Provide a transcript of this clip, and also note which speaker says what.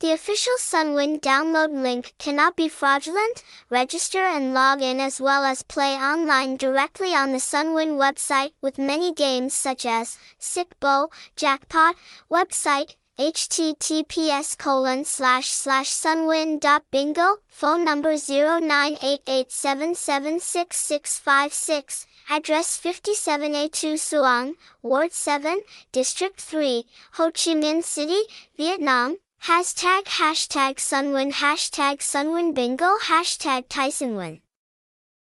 Speaker 1: The official Sunwin download link cannot be fraudulent. Register and log in as well as play online directly on the Sunwin website with many games such as Sic Bo, Jackpot, website, https colon slash slash sunwin.bingo, phone number 0988776656, address 57A Tú Xương, Ward 7, District 3, Ho Chi Minh City, Vietnam. Hashtag hashtag Sunwin hashtag Sunwin Bingo hashtag taisunwin